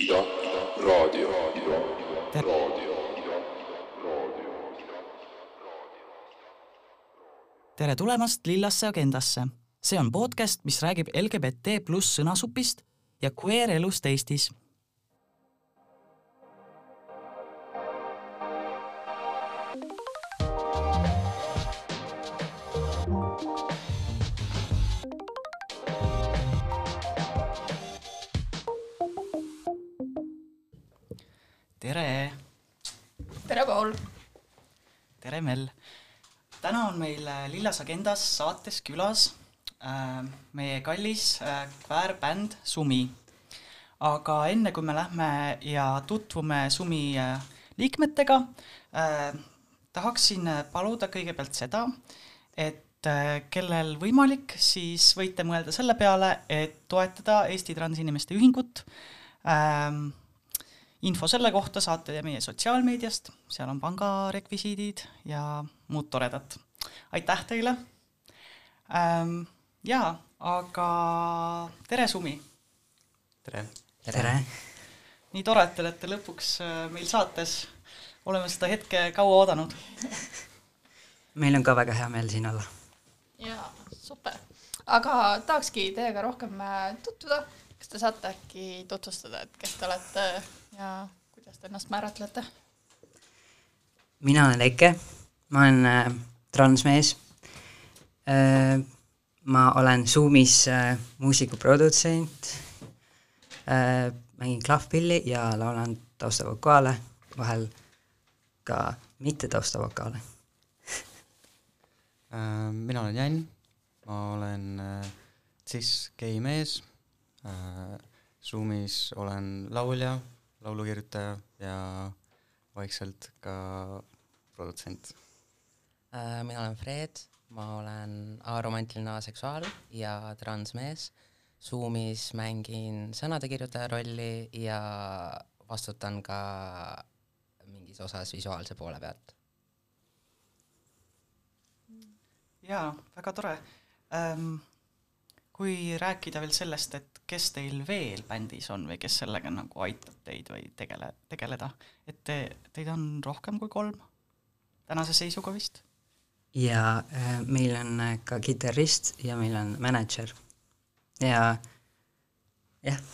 Ida, raadio, raadio. tere tulemast Lillasse agendasse. see on podcast, mis räägib LGBT pluss sõnasupist ja queer elust Eestis. Tere, tere, Paul! tere, Mel. täna on meil äh, Lillas agendas saates külas äh, meie kallis äh, kväärbänd Sumi. aga enne, kui me lähme ja tutvume Sumi äh, liikmetega äh,, tahaksin äh, paluda kõigepealt seda, et äh, kellel võimalik, siis võite mõelda selle peale, et toetada Eesti Transinimeste Ühingut ähm, info selle kohta saate te meie sotsiaalmeediast, seal on pangarekvisiidid ja muud toredat. aitäh teile ähm,! jaa, aga tere, Sumi! tere! tere! nii tore, et te olete lõpuks äh, meil saates, oleme seda hetke kaua oodanud. meil on ka väga hea meel siin olla. jaa, super. aga tahakski teiega rohkem äh, tutvuda, kas te saate äkki tutvustada, et kes te olete ja kuidas te ennast määratlete? mina olen Eke, ma olen äh, transmees. Äh,. ma olen Zoomis äh, muusikuprodutsent. Äh,, mängin klahvpilli ja laulan taustavokaale, vahel ka mitte taustavokaale Äh, mina olen Jan, ma olen äh, cis-gei mees. Äh,, Zoomis olen laulja, laulukirjutaja ja vaikselt ka produtsent. Äh, mina olen Fred, ma olen aromantiline aseksuaal ja transmees. Zoomis mängin sõnade kirjutaja rolli ja vastutan ka mingis osas visuaalse poole pealt. jaa, väga tore ähm,. Kui rääkida veel sellest, et kes teil veel bändis on või kes sellega nagu aitab teid või tegele, tegeleda, et te, teid on rohkem kui kolm tänase seisuga vist? ja äh, meil on äh, ka kitarrist ja meil on mänedžer. Ja jah.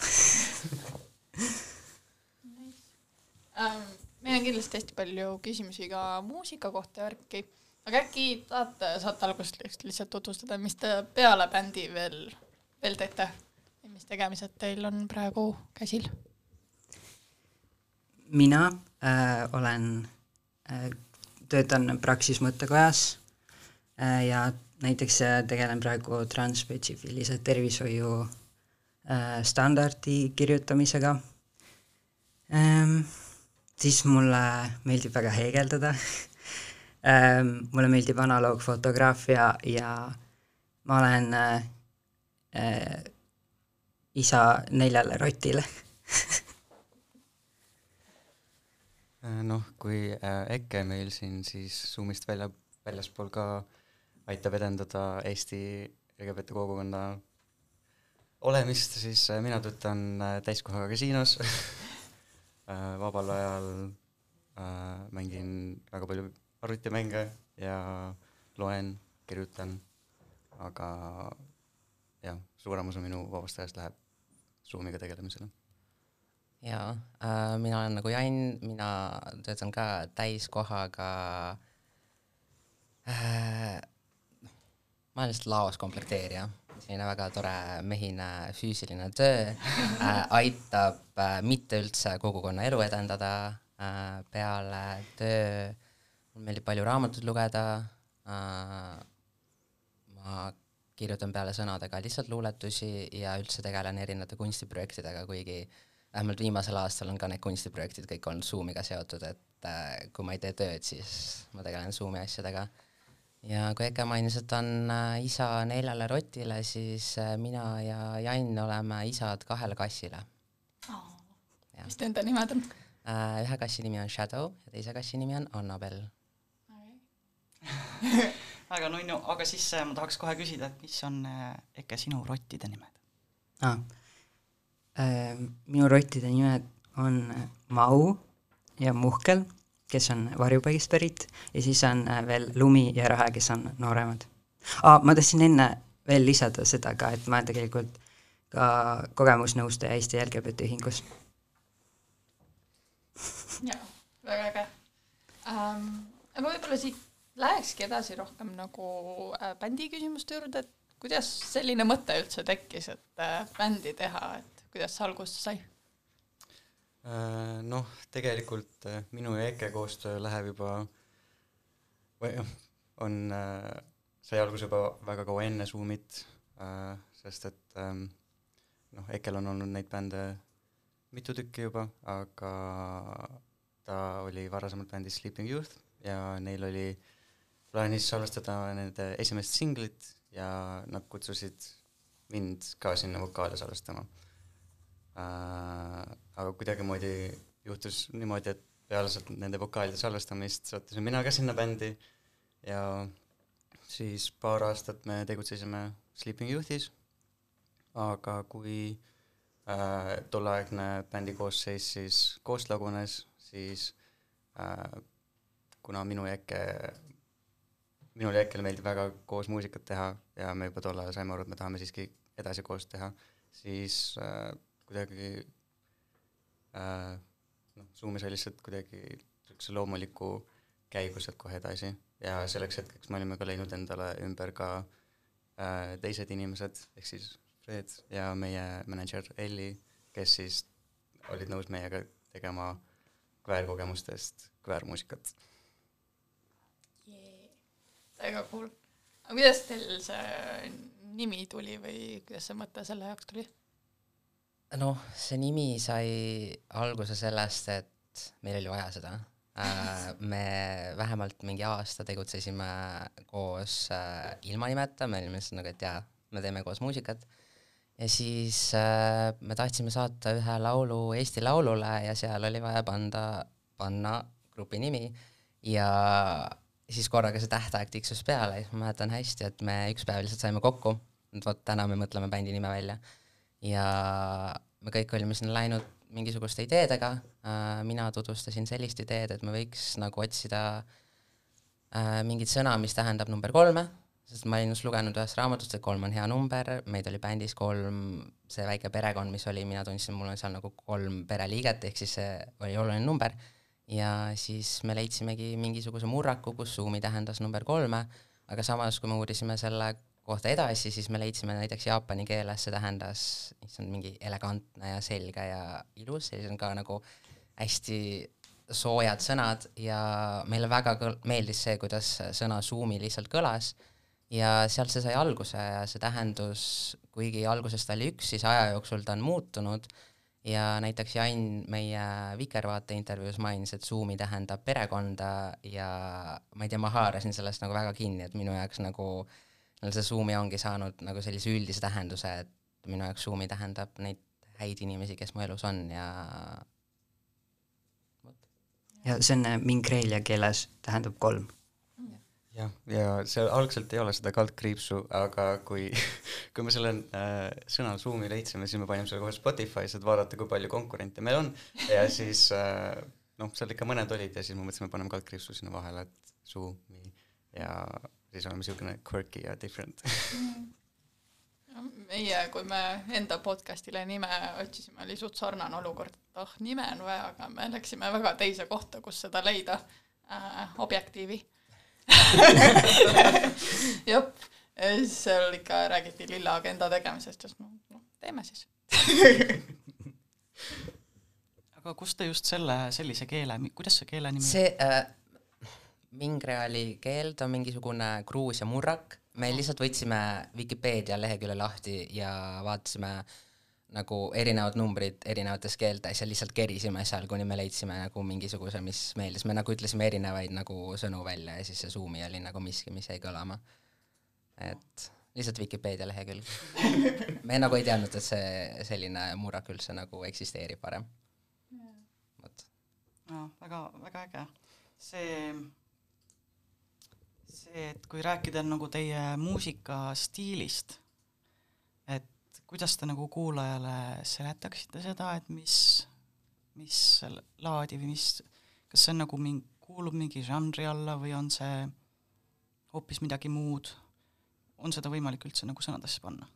Ähm, meil on kindlasti hästi palju küsimusi ka muusika kohta ja värki, aga äkki tahate, saate algust lihtsalt tutvustada, mis te peale bändi veel, veel teete? mis tegemised teil on praegu käsil? mina äh, olen äh,, töötan Praxis mõttekojas äh, ja näiteks äh, tegelen praegu transspetsiifilise tervishoiu äh, standardi kirjutamisega ähm,. siis mulle meeldib väga heegeldada ähm,. mulle meeldib analoogfotograafia ja ma olen äh, äh, isa neljale rotile Äh, noh, kui äh, Eke meil siin siis Zoomist välja, väljaspool ka aitab edendada Eesti LGBT kogukonna olemist, siis äh, mina töötan äh, täiskohaga kasiinos äh, vabal ajal äh, mängin väga palju arvutimänge ja loen, kirjutan, aga jah, suurem osa minu vabast ajast läheb Zoomiga tegelemisele. Jaa äh,, mina olen nagu Jan, mina töötan ka täiskohaga äh,, ma olen lihtsalt laos komplekteerija, selline väga tore mehine füüsiline töö äh,, aitab äh, mitte üldse kogukonna elu edendada äh,, peale töö mulle meeldib palju raamatuid lugeda äh,, ma kirjutan peale sõnade ka lihtsalt luuletusi ja üldse tegelen erinevate kunstiprojektidega, kuigi vähemalt viimasel aastal on ka need kunstiprojektid kõik olnud Zoomiga seotud, et äh, kui ma ei tee tööd, siis ma tegelen Zoomi asjadega. ja kui Eke mainis, et on äh, isa neljale rotile, siis äh, mina ja Jan oleme isad kahele kassile oh. Mis nende nimed on? äh,. ühe kassi nimi on Shadow ja teise kassi nimi on Annabel. väga nunnu, aga siis äh, ma tahaks kohe küsida, et mis on äh, Eke sinu rottide nimed? ah. minu rottide nimed on Mau ja Muhkel, kes on varjupaigist pärit, ja siis on veel Lumi ja Rahe, kes on nooremad ah,. ma tahtsin enne veel lisada seda ka, et ma olen tegelikult ka kogemusnõustaja Eesti LGBT ühingus. jaa, väga äge ähm,. aga võib-olla siit lähekski edasi rohkem nagu äh, bändi küsimuste juurde, et kuidas selline mõte üldse tekkis, et äh, bändi teha, et kuidas see alguse sai? Äh, noh, tegelikult äh, minu ja Eke koostöö läheb juba või noh, on, äh, sai alguse juba väga kaua enne Zoomit, sest et ähm, noh, Ekel on olnud neid bände mitu tükki juba, aga ta oli varasemalt bändis Sleeping Youth ja neil oli plaanis salvestada nende esimest singlit ja nad kutsusid mind ka sinna vokaale salvestama äh,. aga kuidagimoodi juhtus niimoodi, et peale sealt nende vokaalide salvestamist sattusin mina ka sinna bändi ja siis paar aastat me tegutsesime Sleeping Youthis, aga kui äh, tolleaegne bändi koosseis siis koost lagunes, siis äh, kuna minu Eke, minul ja Ekkel meeldib väga koos muusikat teha ja me juba tol ajal saime aru, et me tahame siiski edasi koos teha, siis äh, kuidagi äh, noh, Zoomi sai lihtsalt kuidagi niisuguse loomuliku käigu sealt kohe edasi ja selleks hetkeks me olime ka leidnud endale ümber ka äh, teised inimesed, ehk siis Fred ja meie mänedžer Elli, kes siis olid nõus meiega tegema kväärkogemustest kväärmuusikat. Väga cool. aga kuidas teil see nimi tuli või kuidas see mõte selle jaoks tuli? noh, see nimi sai alguse sellest, et meil oli vaja seda. Äh, me vähemalt mingi aasta tegutsesime koos äh, ilma nimeta, me olime nagu, et jaa, me teeme koos muusikat. ja siis äh, me tahtsime saata ühe laulu Eesti Laulule ja seal oli vaja panda, panna grupi nimi ja siis korraga see tähtaeg tiksus peale ja siis ma mäletan hästi, et me üks päev lihtsalt saime kokku, et vot täna me mõtleme bändi nime välja. Ja me kõik olime sinna läinud mingisuguste ideedega. Äh,, mina tutvustasin sellist ideed, et me võiks nagu otsida äh, mingit sõna, mis tähendab number kolme, sest ma olin just lugenud ühest raamatust, et kolm on hea number, meid oli bändis kolm, see väike perekond, mis oli, mina tundsin, mul on seal nagu kolm pereliiget, ehk siis see oli oluline number, ja siis me leidsimegi mingisuguse murraku, kus suumi tähendas number kolme, aga samas, kui me uurisime selle kohta edasi, siis me leidsime näiteks jaapani keeles, see tähendas, issand, mingi elegantne ja selge ja ilus, sellised on ka nagu hästi soojad sõnad ja meile väga meeldis see, kuidas sõna suumi lihtsalt kõlas. Ja sealt see sai alguse ja see tähendus, kuigi alguses ta oli üks, siis aja jooksul ta on muutunud ja näiteks Jan meie Vikervaate intervjuus mainis, et suumi tähendab perekonda ja ma ei tea, ma haarasin sellest nagu väga kinni, et minu jaoks nagu see Zoomi ongi saanud nagu sellise üldise tähenduse, et minu jaoks Zoomi tähendab neid häid inimesi, kes mu elus on ja ja see on äh, mingreelia keeles, tähendab kolm. Jah, ja see algselt ei ole seda kaldkriipsu, aga kui, kui me selle äh, sõna Zoomi leidsime, siis me panime selle kohe Spotify'sse, et vaadata, kui palju konkurente meil on. Ja siis äh, noh, seal ikka mõned olid ja siis me mõtlesime, paneme kaldkriipsu sinna vahele, et Zoomi ja siis oleme niisugune quirky ja different. Meie, kui me enda podcast'ile nime otsisime, oli suht sarnane olukord, et oh, nime on vaja, aga me läksime väga teise kohta, kus seda leida äh,, Objektiivi siis seal ikka räägiti lilla agenda tegemisest siis noh, noh, teeme siis. Aga kust te just selle, sellise keele, kuidas see keele nimi see äh, Mingreali keel, ta on mingisugune Gruusia murrak, me lihtsalt võtsime Vikipeedia lehekülje lahti ja vaatasime nagu erinevad numbrid erinevates keeltes ja lihtsalt kerisime seal, kuni me leidsime nagu mingisuguse, mis meeldis, me nagu ütlesime erinevaid nagu sõnu välja ja siis see Zoomi oli nagu miski, mis jäi kõlama. et lihtsalt Vikipeedia lehekülg. me nagu ei teadnud, et see selline murrak üldse nagu eksisteerib varem. vot. no väga, väga äge. see see, et kui rääkida nagu teie muusikastiilist, kuidas te nagu kuulajale seletaksite seda, et mis, mis laadi või mis, kas see on nagu mingi, kuulub mingi žanri alla või on see hoopis midagi muud, on seda võimalik üldse nagu sõnadesse panna?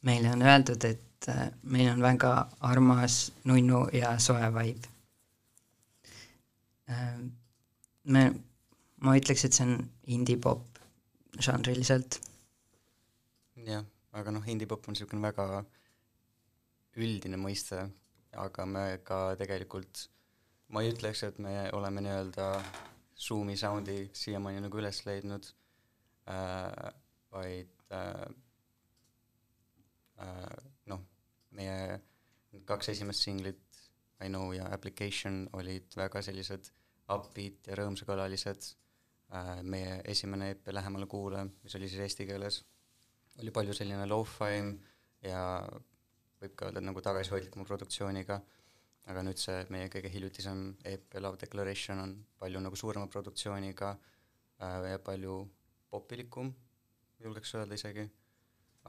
meile on öeldud, et äh, meil on väga armas, nunnu ja soe vibe. Äh, me, ma ütleks, et see on indie-pop žanriliselt. jah, aga noh, indie-pop on niisugune väga üldine mõiste, aga me ka tegelikult, ma ei ütleks, et me oleme nii-öelda Zoomi soundi siiamaani nagu üles leidnud äh,, vaid äh, äh, noh, meie kaks esimest singlit, I know ja Application olid väga sellised upbeat ja rõõmsakõlalised äh,, meie esimene EP Lähemale kuule, mis oli siis eesti keeles, oli palju selline lo-fi ja võib ka öelda, nagu tagasihoidlikuma produktsiooniga, aga nüüd see meie kõige hiljutisem EP Love Declaration on palju nagu suurema produktsiooniga äh, ja palju popilikum, julgeks öelda isegi,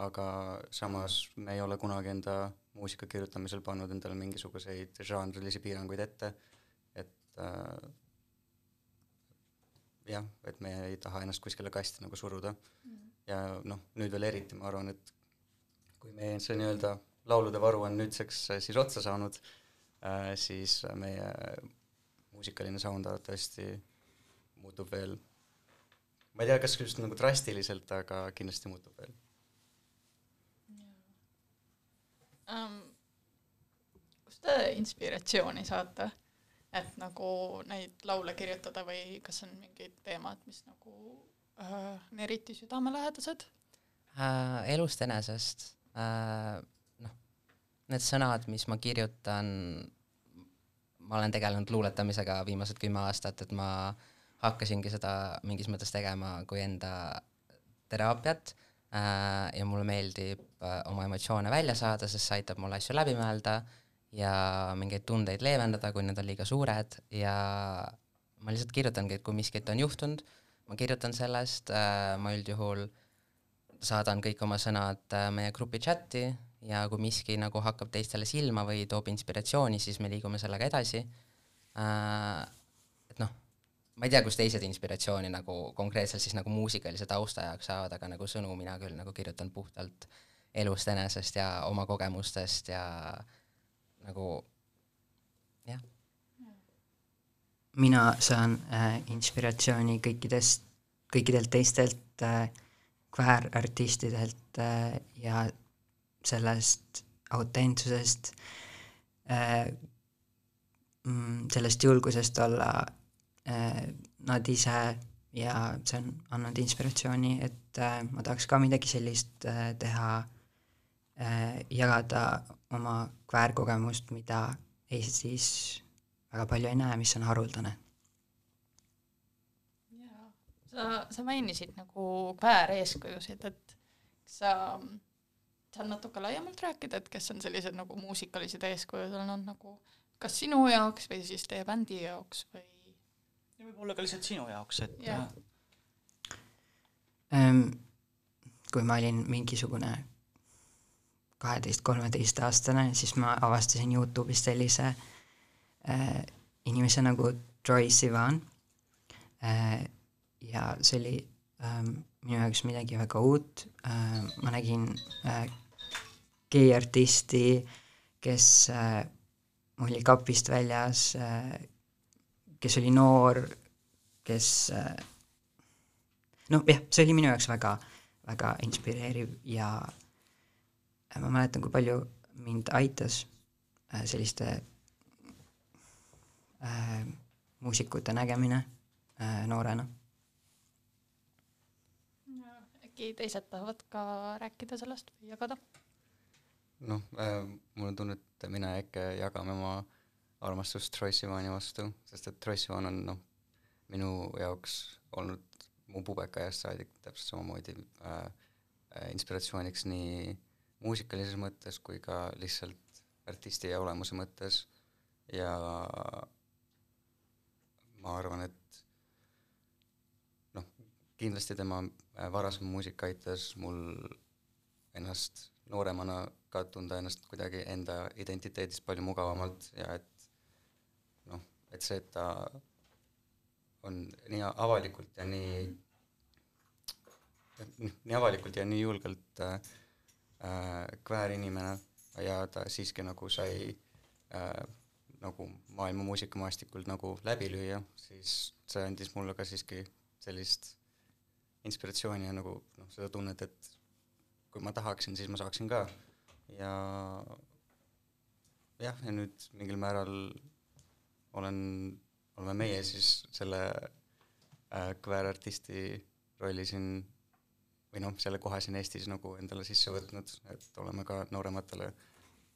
aga samas me ei ole kunagi enda muusika kirjutamisel pannud endale mingisuguseid žanrilisi piiranguid ette, et äh, jah, et me ei taha ennast kuskile kasti nagu suruda. Mm. Ja noh, nüüd veel eriti ma arvan, et kui meie see nii-öelda laulude varu on nüüdseks äh, siis otsa saanud äh,, siis meie muusikaline sound arvatavasti muutub veel, ma ei tea, kas just nagu drastiliselt, aga kindlasti muutub veel. Um,. kust te inspiratsiooni saate, et nagu neid laule kirjutada või kas on mingid teemad, mis nagu on eriti südamelähedased uh,? elust enesest uh, need sõnad, mis ma kirjutan, ma olen tegelenud luuletamisega viimased kümme aastat, et ma hakkasingi seda mingis mõttes tegema kui enda teraapiat äh, ja mulle meeldib äh, oma emotsioone välja saada, sest see aitab mul asju läbi mõelda ja mingeid tundeid leevendada, kui need on liiga suured ja ma lihtsalt kirjutangi, et kui miskit on juhtunud, ma kirjutan sellest äh,, ma üldjuhul saadan kõik oma sõnad äh, meie grupi chati ja kui miski nagu hakkab teistele silma või toob inspiratsiooni, siis me liigume sellega edasi äh,. et noh, ma ei tea, kust teised inspiratsiooni nagu konkreetselt siis nagu muusikalise tausta jaoks saavad, aga nagu sõnu mina küll nagu kirjutan puhtalt elust enesest ja oma kogemustest ja nagu jah. Mina saan äh, inspiratsiooni kõikidest, kõikidelt teistelt äh, kväärartistidelt äh, ja sellest autentsusest äh,, mm, sellest julgusest olla äh, nad ise ja see on andnud inspiratsiooni, et äh, ma tahaks ka midagi sellist äh, teha äh,, jagada oma kväärkogemust, mida Eestis väga palju ei näe, mis on haruldane. jaa, sa, sa mainisid nagu kvääreeskujusid, et kas sa saad natuke laiemalt rääkida, et kes on sellised nagu muusikalised eeskujud olnud nagu kas sinu jaoks või siis teie bändi jaoks või? võib-olla ka lihtsalt sinu jaoks, et yeah. ähm, kui ma olin mingisugune kaheteist-kolmeteistaastane, siis ma avastasin Youtube'ist sellise äh, inimese nagu Troy Sivan. Äh, ja see oli ähm, minu jaoks midagi väga uut. Äh,, ma nägin äh, geiartisti, kes äh, oli kapist väljas äh,, kes oli noor, kes äh, noh, jah, see oli minu jaoks väga, väga inspireeriv ja äh, ma mäletan, kui palju mind aitas äh, selliste äh, muusikute nägemine äh, noorena äkki teised tahavad ka rääkida sellest või jagada? noh äh,, mul on tunne, et mina ja Eke jagame oma armastust Troye Sivani vastu, sest et Troye Sivan on noh, minu jaoks olnud mu pubekaajast saadik täpselt samamoodi äh, äh, inspiratsiooniks nii muusikalises mõttes kui ka lihtsalt artisti ja olemuse mõttes ja ma arvan, et noh, kindlasti tema äh, varasem muusika aitas mul ennast nooremana ka tunda ennast kuidagi enda identiteedist palju mugavamalt ja et noh, et see, et ta on nii avalikult ja nii nii avalikult ja nii julgelt äh, äh, kväärinimene ja ta siiski nagu sai äh, nagu maailma muusikamaastikul nagu läbi lüüa, siis see andis mulle ka siiski sellist inspiratsiooni ja nagu noh, seda tunnet, et kui ma tahaksin, siis ma saaksin ka. ja jah, ja nüüd mingil määral olen, oleme meie siis selle äh, kväärartisti rolli siin või noh, selle koha siin Eestis nagu endale sisse võtnud, et oleme ka noorematele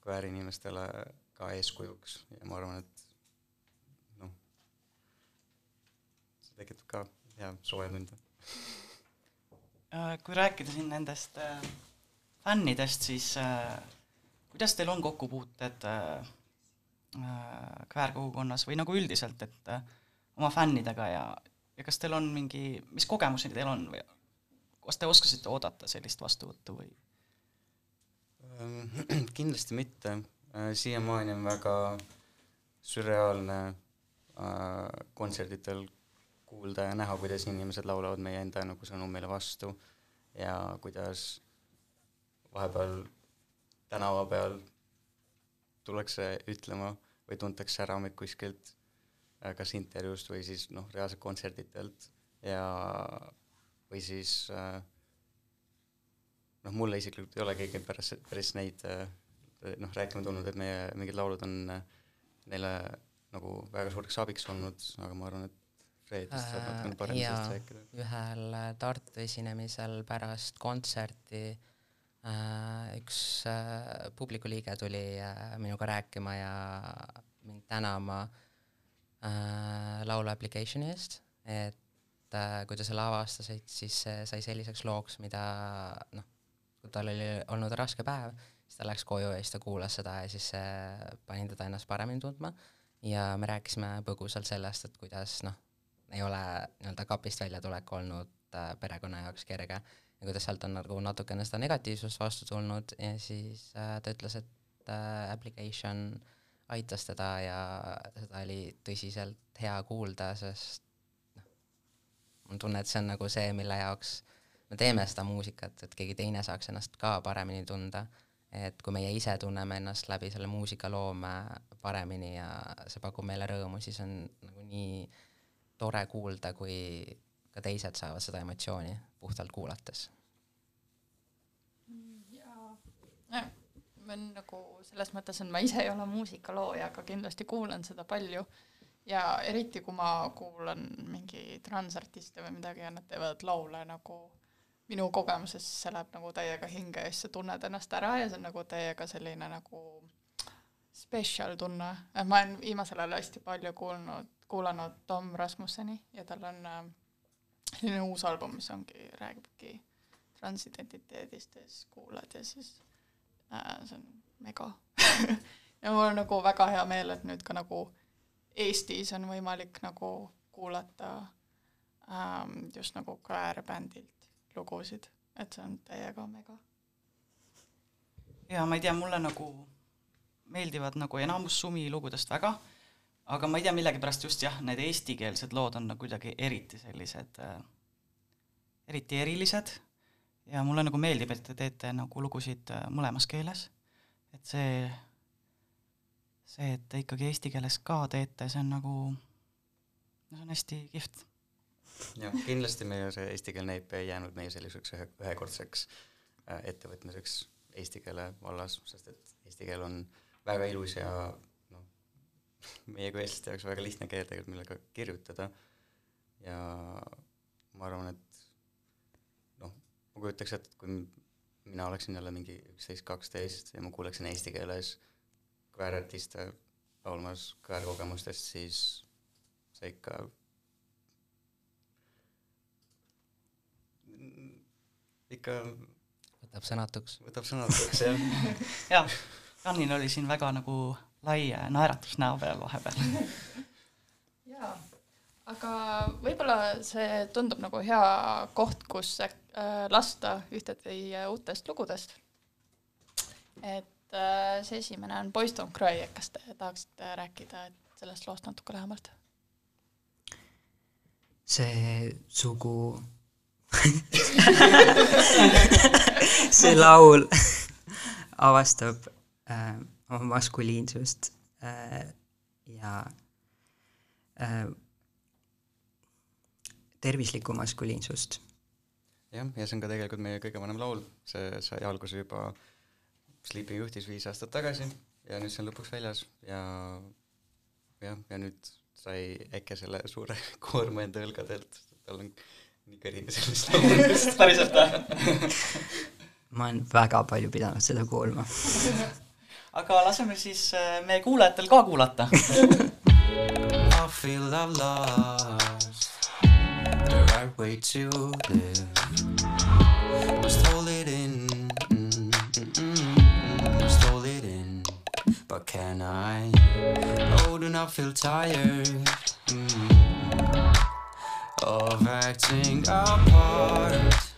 kväärinimestele ka eeskujuks ja ma arvan, et noh, see tekitab ka hea soe tunde. Äh, kui rääkida siin nendest äh, fännidest, siis äh, kuidas teil on kokkupuuted kväärkogukonnas või nagu üldiselt, et oma fännidega ja, ja kas teil on mingi, mis kogemusi teil on või kas te oskasite oodata sellist vastuvõttu või? Ähm, kindlasti mitte, siiamaani on väga sürreaalne kontserditel kuulda ja näha, kuidas inimesed laulavad meie enda nagu sõnu meile vastu ja kuidas vahepeal tänava peal tullakse ütlema või tuntakse ära meid kuskilt äh, kas intervjuust või siis noh, reaalselt kontserditelt ja või siis äh, noh, mulle isiklikult ei ole keegi pärast, päris neid äh, noh, rääkima tulnud, et meie mingid laulud on neile nagu väga suureks abiks olnud, aga ma arvan, et Fredist saab natukene paremini sellest rääkida. ühel Tartu esinemisel pärast kontserti äh, Äh, üks äh, publiku liige tuli äh, minuga rääkima ja mind tänama laulu application'i eest, et kui ta selle avastas, et siis see sai selliseks looks, mida noh, tal oli olnud raske päev, siis ta läks koju ja siis ta kuulas seda ja siis see pani teda ennast paremini tundma. Ja me rääkisime põgusalt sellest, et kuidas noh, ei ole nii-öelda kapist väljatulek olnud perekonna jaoks kerge. Ja kuidas sealt on nagu natukene seda negatiivsust vastu tulnud ja siis äh, ta ütles, et äh, application aitas teda ja seda oli tõsiselt hea kuulda, sest noh, mul on tunne, et see on nagu see, mille jaoks me teeme seda muusikat, et keegi teine saaks ennast ka paremini tunda, et kui meie ise tunneme ennast läbi selle muusikaloome paremini ja see pakub meile rõõmu, siis on nagu nii tore kuulda, kui ka teised saavad seda emotsiooni puhtalt kuulates. Ma olen nagu selles mõttes, et ma ise ei ole muusikalooja, aga kindlasti kuulan seda palju. Ja eriti, kui ma kuulan mingi transartiste või midagi ja nad teevad laule nagu minu kogemuses, see läheb nagu täiega hinge ja siis sa tunned ennast ära ja see on nagu täiega selline nagu special tunne, et ma olen viimasel ajal hästi palju kuulnud, kuulanud Tom Rasmusseni ja tal on äh, selline uus album, mis ongi, räägibki transidentiteedist ja siis kuulad ja siis äh,. see on mega ja mul on nagu väga hea meel, et nüüd ka nagu Eestis on võimalik nagu kuulata ähm, just nagu kvääribändilt lugusid, et see on täiega mega. ja ma ei tea, mulle nagu meeldivad nagu enamus Sumi lugudest väga, aga ma ei tea, millegipärast just jah, need eestikeelsed lood on nagu kuidagi eriti sellised äh,, eriti erilised ja mulle nagu meeldib, et te teete nagu lugusid äh, mõlemas keeles, et see, see, et te ikkagi eesti keeles ka teete, see on nagu, no see on hästi kihvt. Jah, kindlasti meie see eestikeelne EP ei jäänud meie selliseks ühe, ühekordseks äh, ettevõtmiseks eesti keele vallas, sest et eesti keel on väga ilus ja noh, meie kui eestlaste jaoks väga lihtne keel tegelikult, millega kirjutada. Ja ma arvan, et ma kujutaks ette, et kui mina oleksin jälle mingi üksteist, kaksteist ja ma kuuleksin eesti keeles kväärartiste laulmas kväärkogemustest, siis see ikka ikka võtab sõnatuks. võtab sõnatuks, jah. jah, Janil oli siin väga nagu lai naeratus näo peal vahepeal jaa aga võib-olla see tundub nagu hea koht, kus äh, lasta ühte teie uutest lugudest. et äh, see esimene on Boys Don't Cry, et kas te tahaksite rääkida et sellest loost natuke lähemalt? see sugu see laul avastab äh, oma maskuliinsust äh, ja äh, tervislikku maskuliinsust. jah, ja see on ka tegelikult meie kõige vanem laul, see sai alguse juba Sleeping juhtis viis aastat tagasi ja nüüd see on lõpuks väljas ja jah, ja nüüd sai Eke selle suure koorma enda õlgadelt, tal on nii kõrini sellest laulust. päriselt või? ma olen väga palju pidanud seda kuulma. aga laseme siis äh, meie kuulajatel ka kuulata. I feel I've lost the right way to live. Must hold it in, must hold it in. But can I? Oh, do not feel tired mm, of acting a part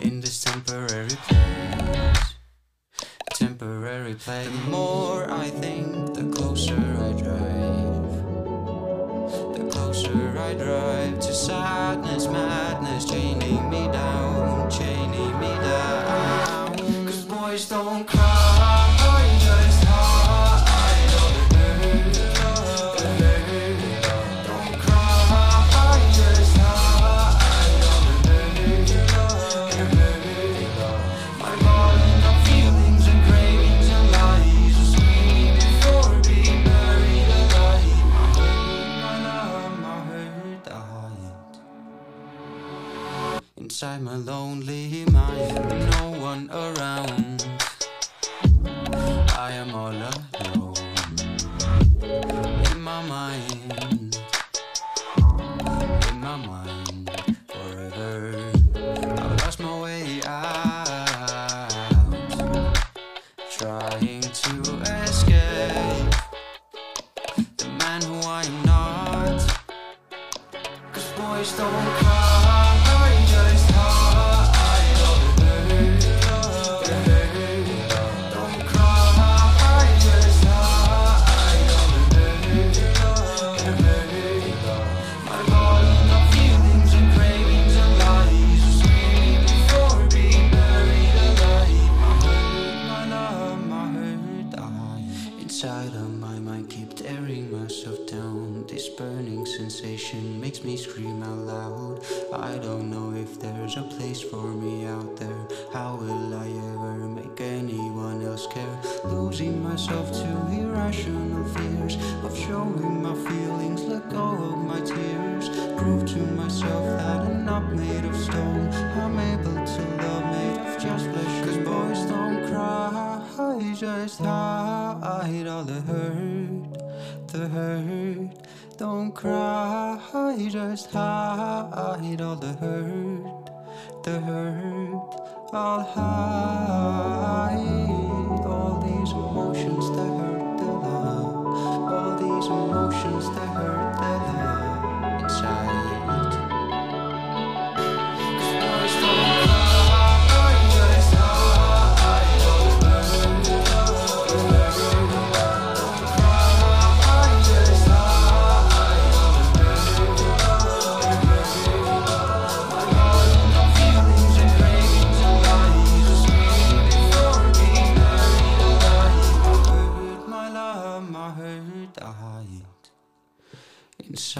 in this temporary place. Temporary place. The more I think, the closer I drive. The closer I drive to sadness, madness, chaining me down, chaining me down. Cause boys don't cry, inside a lonely mind. No one around. I am all alone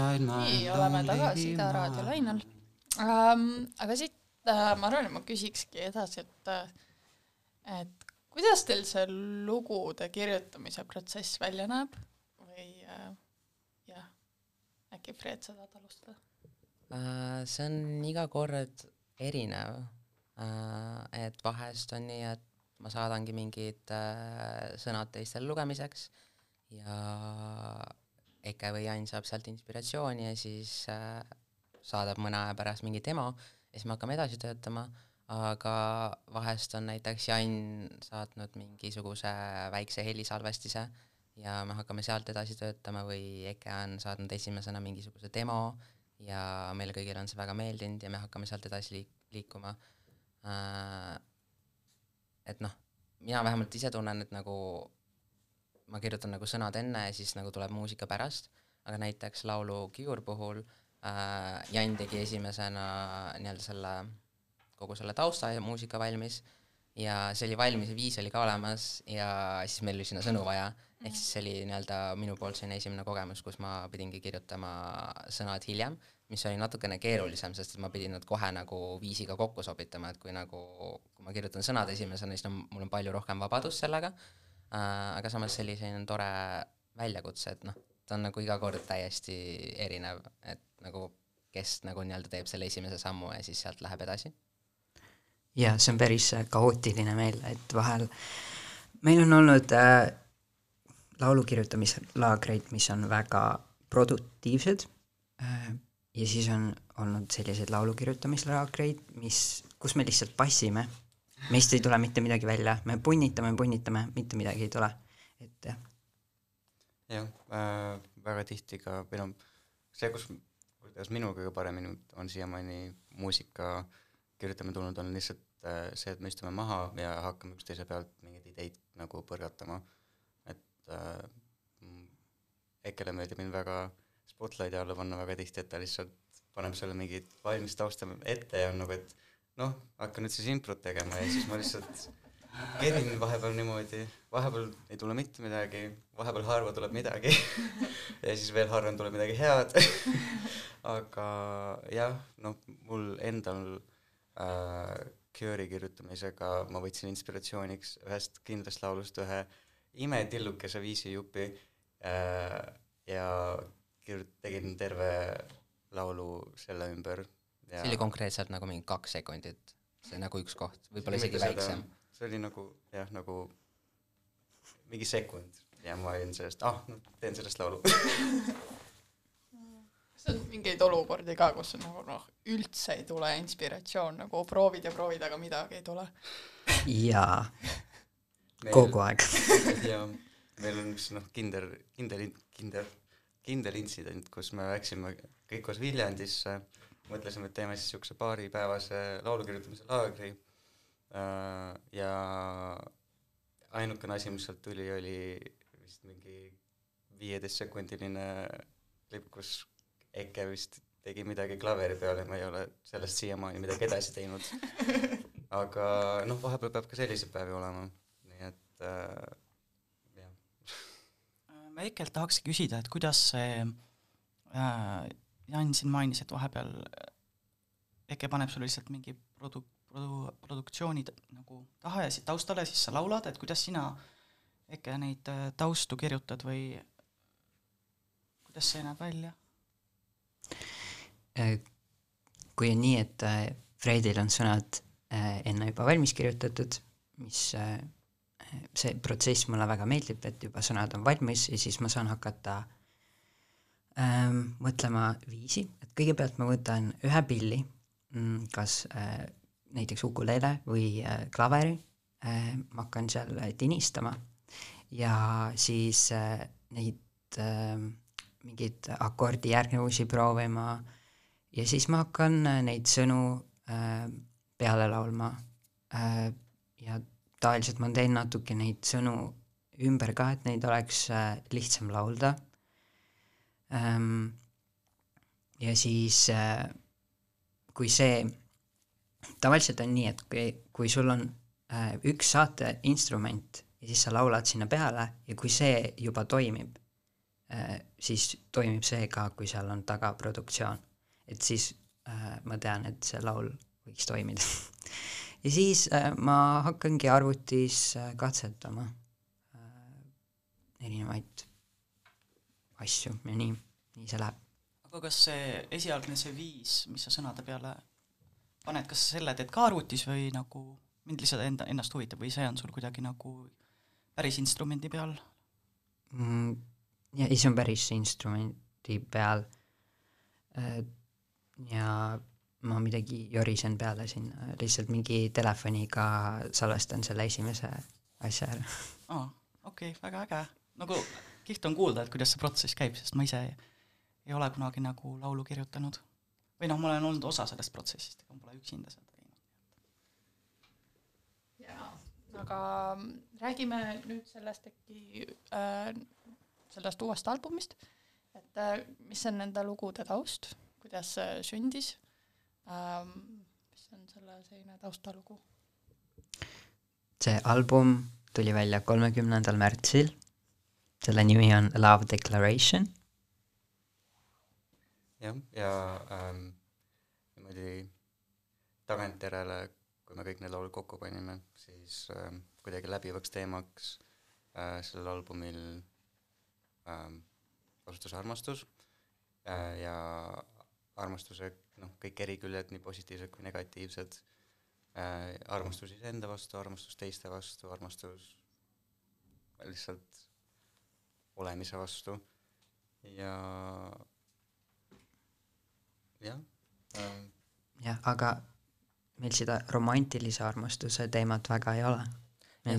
nii, oleme tagasi Ida raadio lainel ähm,. aga siit äh, ma arvan, et ma küsikski edasi, et äh, et kuidas teil see lugude kirjutamise protsess välja näeb või äh, jah, äkki Fred, sa tahad alustada? Äh, see on iga kord erinev. et vahest on nii, et ma saadangi mingid äh, sõnad teistele lugemiseks ja Eke või Jan saab sealt inspiratsiooni ja siis äh, saadab mõne aja pärast mingi demo ja siis me hakkame edasi töötama, aga vahest on näiteks Jan saatnud mingisuguse väikse helisalvestise ja me hakkame sealt edasi töötama või Eke on saatnud esimesena mingisuguse demo ja meile kõigile on see väga meeldinud ja me hakkame sealt edasi liik-, liikuma äh,. et noh, mina vähemalt ise tunnen, et nagu ma kirjutan nagu sõnad enne ja siis nagu tuleb muusika pärast, aga näiteks laulu Kiur puhul äh, Jan tegi esimesena nii-öelda selle, kogu selle tausta ja muusika valmis. Ja see oli valmis ja viis oli ka olemas ja siis meil oli sinna sõnu vaja, ehk siis see oli nii-öelda minu poolt selline esimene kogemus, kus ma pidingi kirjutama sõnad hiljem, mis oli natukene keerulisem, sest et ma pidin nad kohe nagu viisiga kokku sobitama, et kui nagu, kui ma kirjutan sõnad esimesena, siis no mul on palju rohkem vabadust sellega aga samas selline tore väljakutse, et noh, ta on nagu iga kord täiesti erinev, et nagu kes nagu nii-öelda teeb selle esimese sammu ja siis sealt läheb edasi jaa, see on päris äh, kaootiline meil, et vahel meil on olnud äh, laulu kirjutamislaagreid, mis on väga produktiivsed äh, ja siis on olnud selliseid laulu kirjutamislaagreid, mis, kus me lihtsalt passime. Meist ei tule mitte midagi välja, me punnitame, punnitame, mitte midagi ei tule, et jah. jah äh,, väga tihti ka, või noh, see, kus, kuidas minul kõige paremini on siiamaani muusika kirjutama tulnud, on lihtsalt äh, see, et me istume maha ja hakkame üksteise pealt mingeid ideid nagu põrgatama. et äh, Ekele meeldib mind väga Spotlighti alla panna väga tihti, et ta lihtsalt paneb sulle mingit valmis tausta ette ja on nagu, et noh, hakka nüüd siis improt tegema ja siis ma lihtsalt kerin vahepeal niimoodi, vahepeal ei tule mitte midagi, vahepeal harva tuleb midagi. Ja siis veel harvem tuleb midagi head. Aga jah, noh, mul endal äh, Cure'i kirjutamisega ma võtsin inspiratsiooniks ühest kindlast laulust ühe imetillukese viisijupi äh, ja kirjut-, tegin terve laulu selle ümber see oli konkreetselt nagu mingi kaks sekundit, see nagu üks koht, võib-olla isegi väiksem. see oli nagu jah, nagu mingi sekund. Ja ma olin sellest, ah, no teen sellest laulu. Kas on mingeid olukordi ka, kus on nagu noh, üldse ei tule inspiratsioon, nagu proovid ja proovid, aga midagi ei tule? jaa, kogu aeg. Ja meil on üks noh, kindel, kindel, kindel kindel intsident, kus me läksime kõik koos Viljandisse, mõtlesime, et teeme siis niisuguse paaripäevase laulu kirjutamise laagri. Äh, ja ainukene asi, mis sealt tuli, oli vist mingi viieteistsekundiline klipp, kus Eke vist tegi midagi klaveri peal ja ma ei ole sellest siiamaani midagi edasi teinud. aga noh, vahepeal peab ka selliseid päevi olema, nii et äh, ma Ekelt tahaks küsida, et kuidas see äh,, Jan siin mainis, et vahepeal Eke paneb sulle lihtsalt mingi produ-, produ-, produktsiooni nagu taha ja siis taustale, siis sa laulad, et kuidas sina, Eke, neid äh, taustu kirjutad või kuidas see näeb välja? Äh, kui on nii, et äh, Fredil on sõnad enne juba valmis kirjutatud, mis see protsess mulle väga meeldib, et juba sõnad on valmis ja siis ma saan hakata ähm, mõtlema viisi, et kõigepealt ma võtan ühe pilli mm,, kas äh, näiteks ukulele või äh, klaveri. Äh,, ma hakkan seal tinistama. Ja siis äh, neid äh, mingeid akordijärgnevusi proovima. Ja siis ma hakkan äh, neid sõnu äh, peale laulma. Äh, ja tavaliselt ma teen natuke neid sõnu ümber ka, et neid oleks äh, lihtsam laulda. Ja siis äh, kui see, tavaliselt on nii, et kui, kui sul on äh, üks saateinstrument ja siis sa laulad sinna peale ja kui see juba toimib äh,, siis toimib see ka, kui seal on taga produktsioon. et siis ma tean, et see laul võiks toimida ja siis ma hakkangi arvutis katsetama erinevaid asju ja nii, nii see läheb. aga kas see esialgne, see viis, mis sa sõnade peale paned, kas selle teed ka arvutis või nagu mind lihtsalt enda, ennast huvitab või see on sul kuidagi nagu päris instrumendi peal mm,? ja ei, see on päris instrumendi peal äh, ja ma midagi jorisen peale sinna, lihtsalt mingi telefoniga salvestan selle esimese asja ära. aa, okei okay,, väga äge. nagu kihvt on kuulda, et kuidas see protsess käib, sest ma ise ei, ei ole kunagi nagu laulu kirjutanud. või noh, ma olen olnud osa sellest protsessist, ega ma pole üksinda seda teinud. jaa, aga räägime nüüd sellest äkki äh, sellest uuest albumist, et äh, mis on nende lugude taust, kuidas see sündis ähm,, mis on selle selline taustalugu? see album tuli välja kolmekümnendal märtsil, selle nimi on Love Declaration. Jah, ja ähm, niimoodi tagantjärele, kui me kõik need laulud kokku panime, siis ähm, kuidagi läbivaks teemaks äh, sellel albumil ähm, osutus armastus äh, ja armastuse noh, kõik eriküljed, nii positiivsed kui negatiivsed äh,, armastus iseenda vastu, armastus teiste vastu, armastus lihtsalt olemise vastu ja jah ähm, jah, aga meil seda romantilise armastuse teemat väga ei ole.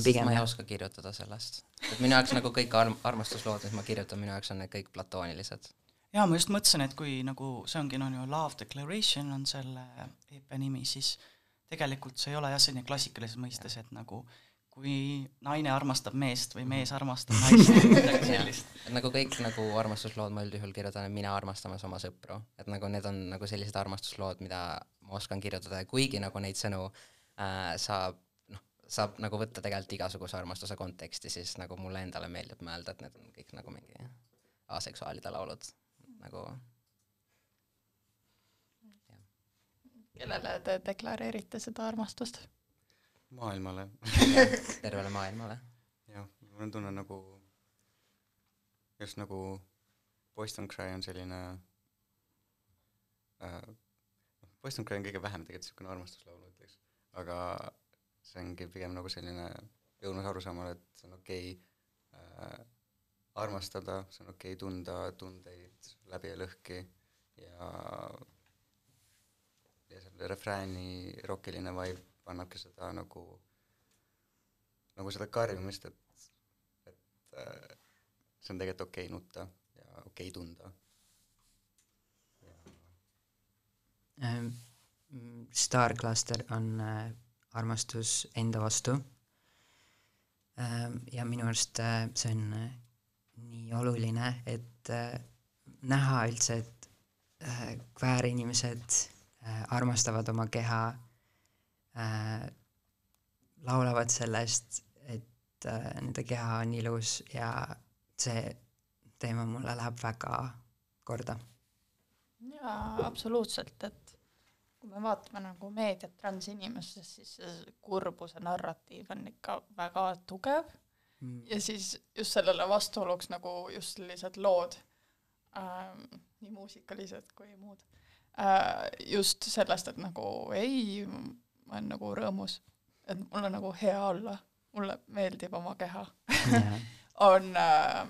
pigem ma ei oska kirjutada sellest. et minu jaoks nagu kõik arm-, armastuslood, mis ma kirjutan, minu jaoks on need kõik platoonilised. jaa, ma just mõtlesin, et kui nagu see ongi no ju Love Declaration on selle EP nimi, siis tegelikult see ei ole jah, selline klassikalises mõistes, et nagu kui naine armastab meest või mees armastab naist midagi sellist. nagu kõik nagu armastuslood ma üldjuhul kirjutan, et mina armastamas oma sõpru, et nagu need on nagu sellised armastuslood, mida ma oskan kirjutada ja kuigi nagu neid sõnu äh, saab noh, saab nagu võtta tegelikult igasuguse armastuse konteksti, siis nagu mulle endale meeldib mõelda, et need on kõik nagu mingi aseksuaalide laulud. Nagu kellele te deklareerite seda armastust? Maailmale tervele maailmale. jah, mul on tunne nagu, just nagu Boys Don't Cry on selline äh,, Boys Don't Cry on kõige vähem tegelikult niisugune armastuslaul, ütleks, aga see ongi pigem nagu selline jõudnud arusaamale, et see on okei okay, äh, armastada, see on okei okay tunda tundeid läbi ja lõhki ja ja selle refrääni rokiline vibe annabki seda nagu, nagu seda karjumist, et, et äh, see on tegelikult okei okay nutta ja okei okay tunda. Ähm, Star Cluster on äh, armastus enda vastu ähm,. ja minu arust äh, see on nii oluline, et äh, näha üldse, et kväärinimesed armastavad oma keha äh, laulavad sellest, et äh, nende keha on ilus ja see teema mulle läheb väga korda. jaa, absoluutselt, et kui me vaatame nagu meediat transinimestest, siis see kurbuse narratiiv on ikka väga tugev Mm. ja siis just sellele vastuoluks nagu just sellised lood ähm,, nii muusikalised kui muud äh,, just sellest, et nagu ei, ma olen nagu rõõmus, et mul on nagu hea olla, mulle meeldib oma keha. On äh,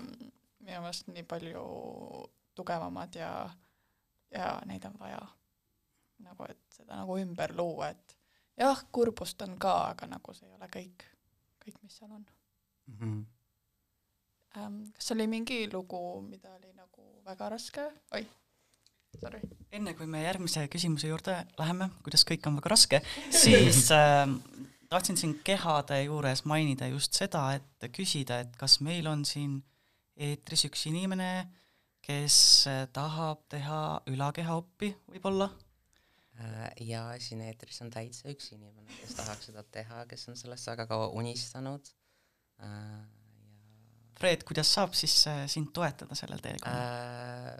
minu meelest nii palju tugevamad ja, ja neid on vaja. Nagu, et seda nagu ümber luua, et jah, kurbust on ka, aga nagu see ei ole kõik, kõik, mis seal on. Mhm. ähm,. kas oli mingi lugu, mida oli nagu väga raske, oi, sorry. enne kui me järgmise küsimuse juurde läheme, kuidas kõik on väga raske, siis äh, tahtsin siin kehade juures mainida just seda, et küsida, et kas meil on siin eetris üks inimene, kes äh, tahab teha ülakehaoppi võib-olla Äh, ja siin eetris on täitsa üks inimene, kes tahaks seda teha, kes on sellest väga kaua unistanud. ja Fred, kuidas saab siis äh, sind toetada sellel teekonnal äh,?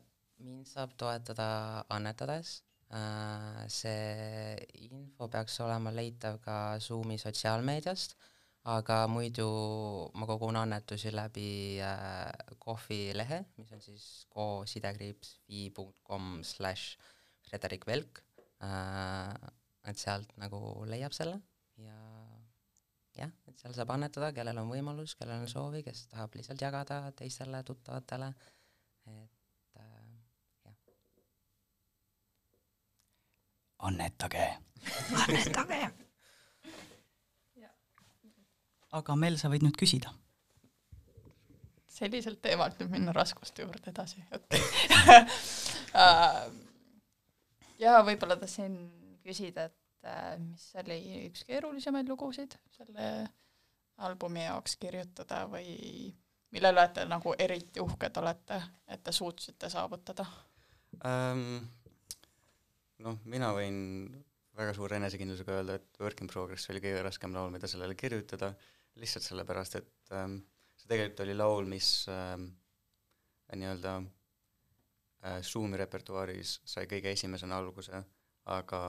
Mind saab toetada annetades äh,. see info peaks olema leitav ka Zoomi sotsiaalmeediast, aga muidu ma kogun annetusi läbi äh, Kohvi lehe, mis on siis ko-sidekriips fi.com slaš Frederik Velk äh,. et sealt nagu leiab selle ja jah, et seal saab annetada, kellel on võimalus, kellel on soovi, kes tahab lihtsalt jagada teistele tuttavatele, et annetage. annetage! aga Mel, sa võid nüüd küsida. selliselt teemalt nüüd minna raskuste juurde edasi, okei okay.. ja võib-olla tahtsin küsida, et äh, mis oli üks keerulisemaid lugusid selle albumi jaoks kirjutada või mille üle te nagu eriti uhked olete, et te suutsite saavutada? ähm, noh, mina võin väga suure enesekindlusega öelda, et Work in Progress oli kõige raskem laul, mida sellele kirjutada, lihtsalt sellepärast, et ähm, see tegelikult oli laul, mis ähm, nii-öelda äh, Zoomi repertuaaris sai kõige esimesena alguse, aga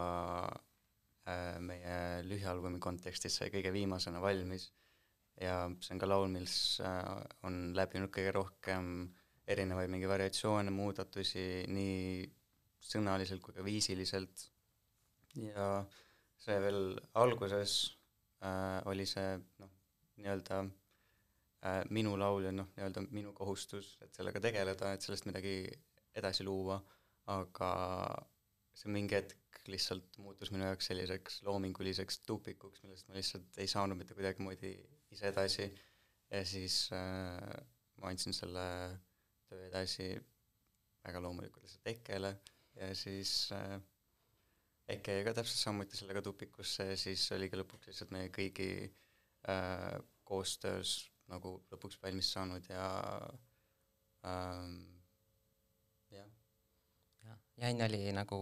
äh, meie lühialbumi kontekstis sai kõige viimasena valmis. Ja see on ka laul, mis äh, on läbinud kõige rohkem erinevaid mingi variatsioone, muudatusi nii sõnaliselt kui ka viisiliselt. Ja see veel alguses äh, oli see noh, nii-öelda äh, minu laul ja noh, nii-öelda minu kohustus, et sellega tegeleda, et sellest midagi edasi luua, aga see mingi hetk lihtsalt muutus minu jaoks selliseks loominguliseks tupikuks, millest ma lihtsalt ei saanud mitte kuidagimoodi ise edasi. Ja siis äh, ma andsin selle töö edasi väga loomulikult lihtsalt Ekkele ja siis äh, Eke ka täpselt samuti sellega tupikusse ja siis oligi lõpuks lihtsalt meie kõigi äh, koostöös nagu lõpuks valmis saanud ja ähm, jah, jah, Jan oli nagu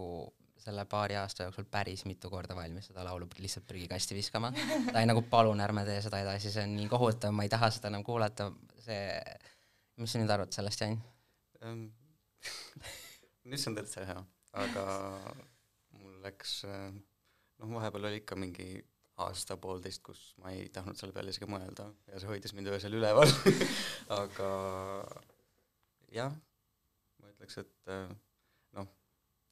selle paari aasta jooksul päris mitu korda valmis seda laulu lihtsalt prügikasti viskama. ta oli nagu palun ärme tee seda edasi, see on nii kohutav, ma ei taha seda enam kuulata, see, mis sa nüüd arvad sellest, Jan? ähm, nüüd see on täitsa hea, aga mul läks äh, noh, vahepeal oli ikka mingi aasta-poolteist, kus ma ei tahtnud selle peale isegi mõelda ja see hoidis mind öösel üleval aga jah, ma ütleks, et äh, noh,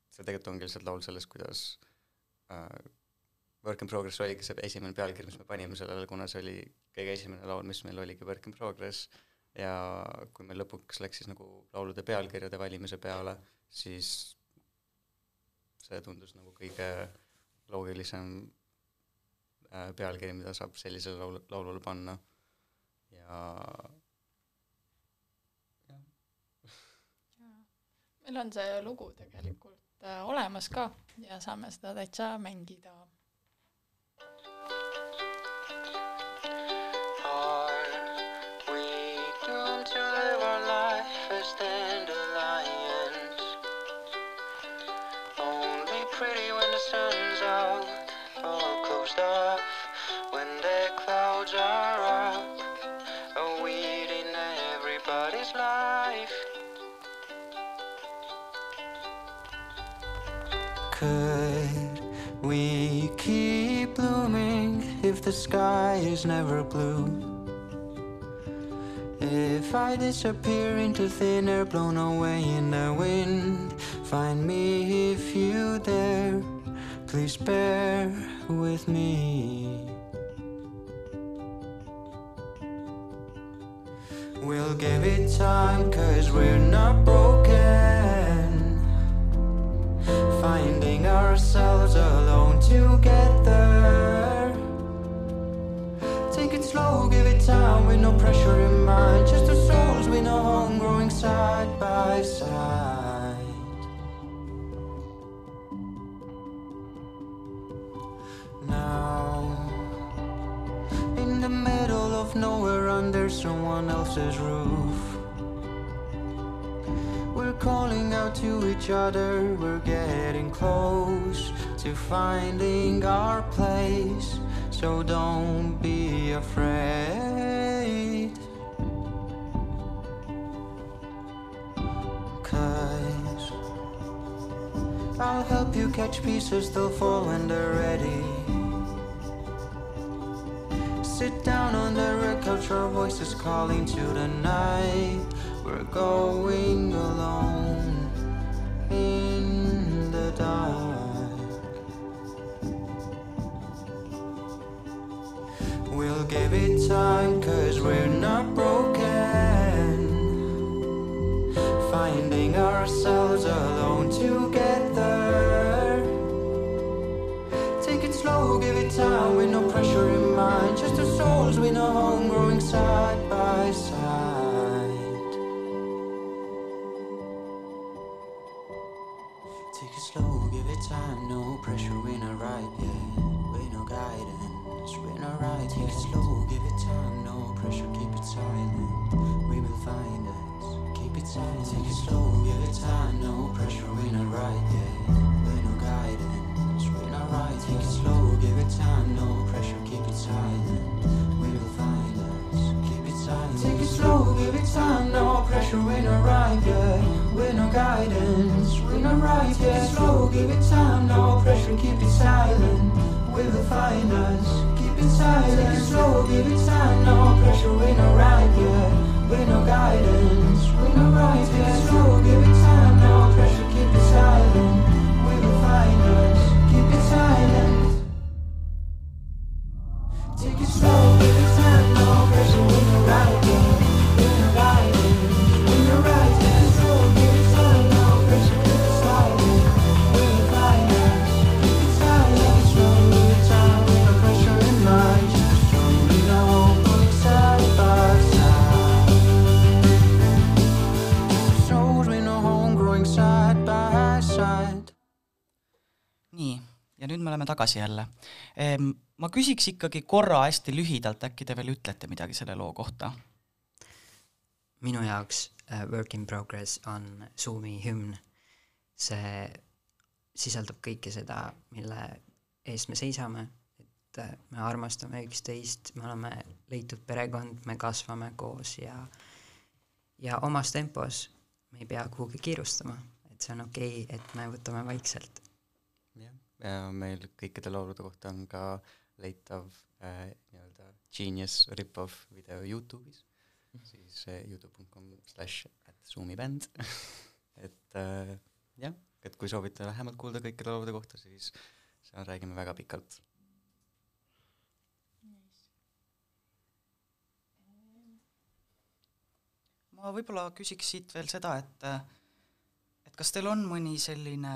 see tegelikult ongi lihtsalt laul sellest, kuidas äh, Work in Progress oligi see esimene pealkiri, mis me panime sellele, kuna see oli kõige esimene laul, mis meil oligi Work in Progress. Ja kui meil lõpuks läks siis nagu laulude pealkirjade valimise peale, siis see tundus nagu kõige loogilisem äh, pealkiri, mida saab sellisele laul-, laulule panna ja meil on see lugu tegelikult äh, olemas ka ja saame seda täitsa mängida. Are we doomed to live our life as dandelions? Closed off when the clouds are up. A weed in everybody's life. Could we keep blooming if the sky is never blue? If I disappear into thin air, blown away in the wind, find me if you dare. Please bear with me. We'll give it time, cause we're not broken. Finding ourselves alone together. Take it slow, give it time with no pressure in mind. Just two souls we know growing side by side. Someone else's roof. We're calling out to each other, we're getting close to finding our place. So don't be afraid. Cause I'll help you catch pieces, they'll fall when they're ready. Couch, our voices calling to the night. We're going alone in the dark. We'll give it time, cause we're not broken. Finding ourselves alone together. Take it slow, give it time with no pressure mind. Just two souls we know growing side by side. Take it slow, give it time, no pressure, we're not right yet. We're no guidance, Spin a right, take it slow, give it time, no pressure, keep it silent. We will find us, keep it silent. Take it slow, give it time, no pressure, we're not right yet. We're no guidance. Spin a right, take it slow, give it time, no pressure, keep it silent. We will find us, keep it silent. Take it slow, give it time, no pressure, we're not right yet. We're no guidance, we're not right yet. Take it slow, give it time, no pressure, keep it silent. We will find us, keep it silent. Take it slow, give it time, no pressure, we're not right yet. Tagasi jälle. ma küsiks ikkagi korra hästi lühidalt, äkki te veel ütlete midagi selle loo kohta? minu jaoks uh, Work in Progress on Zoomi hümn. see sisaldab kõike seda, mille eest me seisame, et uh, me armastame üksteist, me oleme leitud perekond, me kasvame koos ja ja omas tempos me ei pea kuhugi kiirustama, et see on okei okay,, et me võtame vaikselt. Ja meil kõikide laulude kohta on ka leitav äh, nii-öelda Genius rip-off video Youtube'is, siis äh, youtube.com slash at Zoomi bänd, et äh, jah, et kui soovite lähemalt kuulda kõikide laulude kohta, siis seal räägime väga pikalt. ma võib-olla küsiks siit veel seda, et et kas teil on mõni selline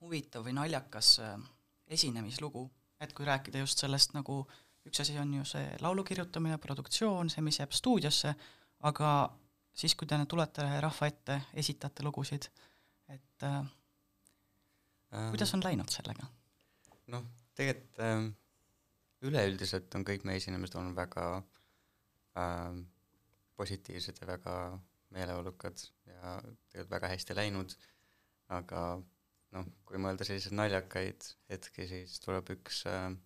huvitav või naljakas äh, esinemislugu, et kui rääkida just sellest nagu üks asi on ju see laulu kirjutamine, produktsioon, see, mis jääb stuudiosse, aga siis, kui te tulete rahva ette, esitate lugusid, et äh, kuidas on läinud sellega? noh, tegelikult ähm, üleüldiselt on kõik meie esinemised olnud väga ähm, positiivsed ja väga meeleolukad ja tegelikult väga hästi läinud, aga noh, kui mõelda selliseid naljakaid hetki, siis tuleb üks ähm,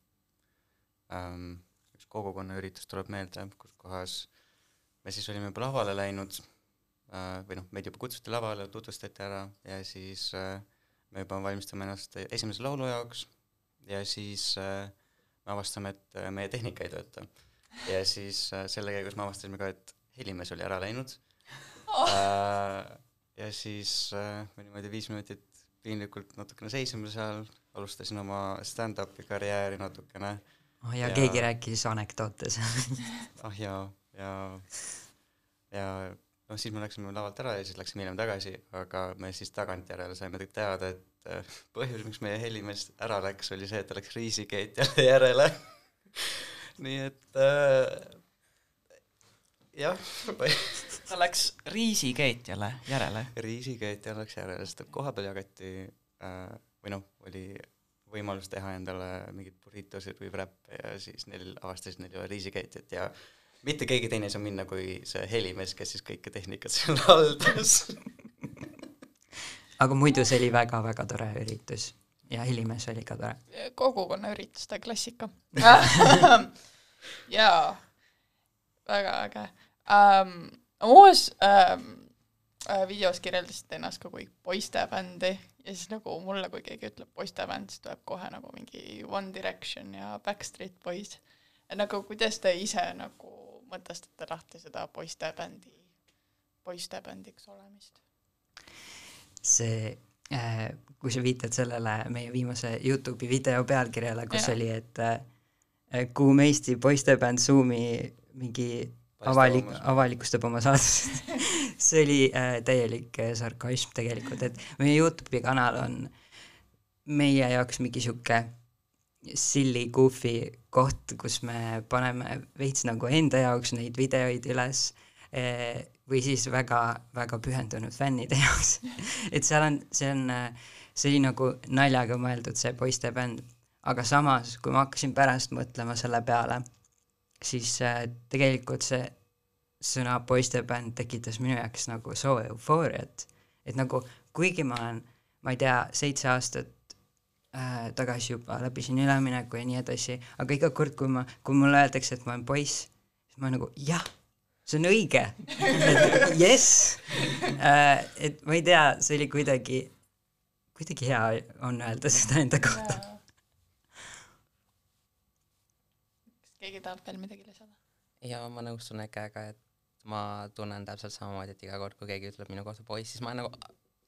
ähm, üks kogukonnaüritus tuleb meelde, kus kohas me siis olime juba lavale läinud äh, või noh, meid juba kutsuti lavale, tutvustati ära ja siis äh, me juba valmistame ennast esimese laulu jaoks ja siis äh, me avastame, et äh, meie tehnika ei tööta. ja siis äh, selle käigus me avastasime ka, et helimees oli ära läinud oh.. Äh, ja siis äh, me niimoodi viis minutit piinlikult natukene seisime seal, alustasin oma stand-up'i karjääri natukene oh ja, Ja- keegi rääkis anekdoote seal. ah jaa, ja ja noh, siis me läksime lavalt ära ja siis läksime hiljem tagasi, aga me siis tagantjärele saime teada, et äh, põhjus, miks meie helimees ära läks, oli see, et ta läks riisikeetjale järele. nii et äh, jah, ta läks riisikeetjale järele. riisikeetja läks järele, sest et kohapeal jagati äh, või noh, oli võimalus teha endale mingeid burritosid või wrap'e ja siis neil avastasid, neil ei ole riisikeetjat ja mitte keegi teine ei saa minna kui see helimees, kes siis kõike tehnikat seal haldas. aga muidu see oli väga-väga tore üritus ja helimees oli ka tore. kogukonnaürituste klassika jaa, väga äge um,. Muuseas um, videos kirjeldasite ennast ka kui poistebändi ja siis nagu mulle, kui keegi ütleb poistebänd, siis tuleb kohe nagu mingi One Direction ja Backstreet Boys. nagu kuidas te ise nagu mõtestate lahti seda poistebändi, poistebändiks olemist? see äh,, kui sa viitad sellele meie viimase Youtube'i video pealkirjale, kus Jah. oli, et äh, kuum Eesti poistebänd Zoomi mingi avalik, avalikustab oma saadet. see oli äh, täielik äh, sarkasm tegelikult, et meie Youtube'i kanal on meie jaoks mingi sihuke silly goofy koht, kus me paneme veits nagu enda jaoks neid videoid üles eh, või siis väga, väga pühendunud fännide jaoks. et seal on, see on, see oli nagu naljaga mõeldud, see poistebänd, aga samas, kui ma hakkasin pärast mõtlema selle peale, siis äh, tegelikult see sõna poistebänd tekitas minu jaoks nagu soo eufooriat. et nagu kuigi ma olen, ma ei tea, seitse aastat äh, tagasi juba läbisin ülemineku ja nii edasi, aga iga kord, kui ma, kui mulle öeldakse, et ma olen poiss, siis ma nagu jah, see on õige, et jess äh,, et ma ei tea, see oli kuidagi, kuidagi hea on öelda seda enda kohta. kas keegi tahab veel midagi lisada? ja ma nõustun Ekega, et ma tunnen täpselt samamoodi, et iga kord, kui keegi ütleb minu kohta poiss, siis ma nagu,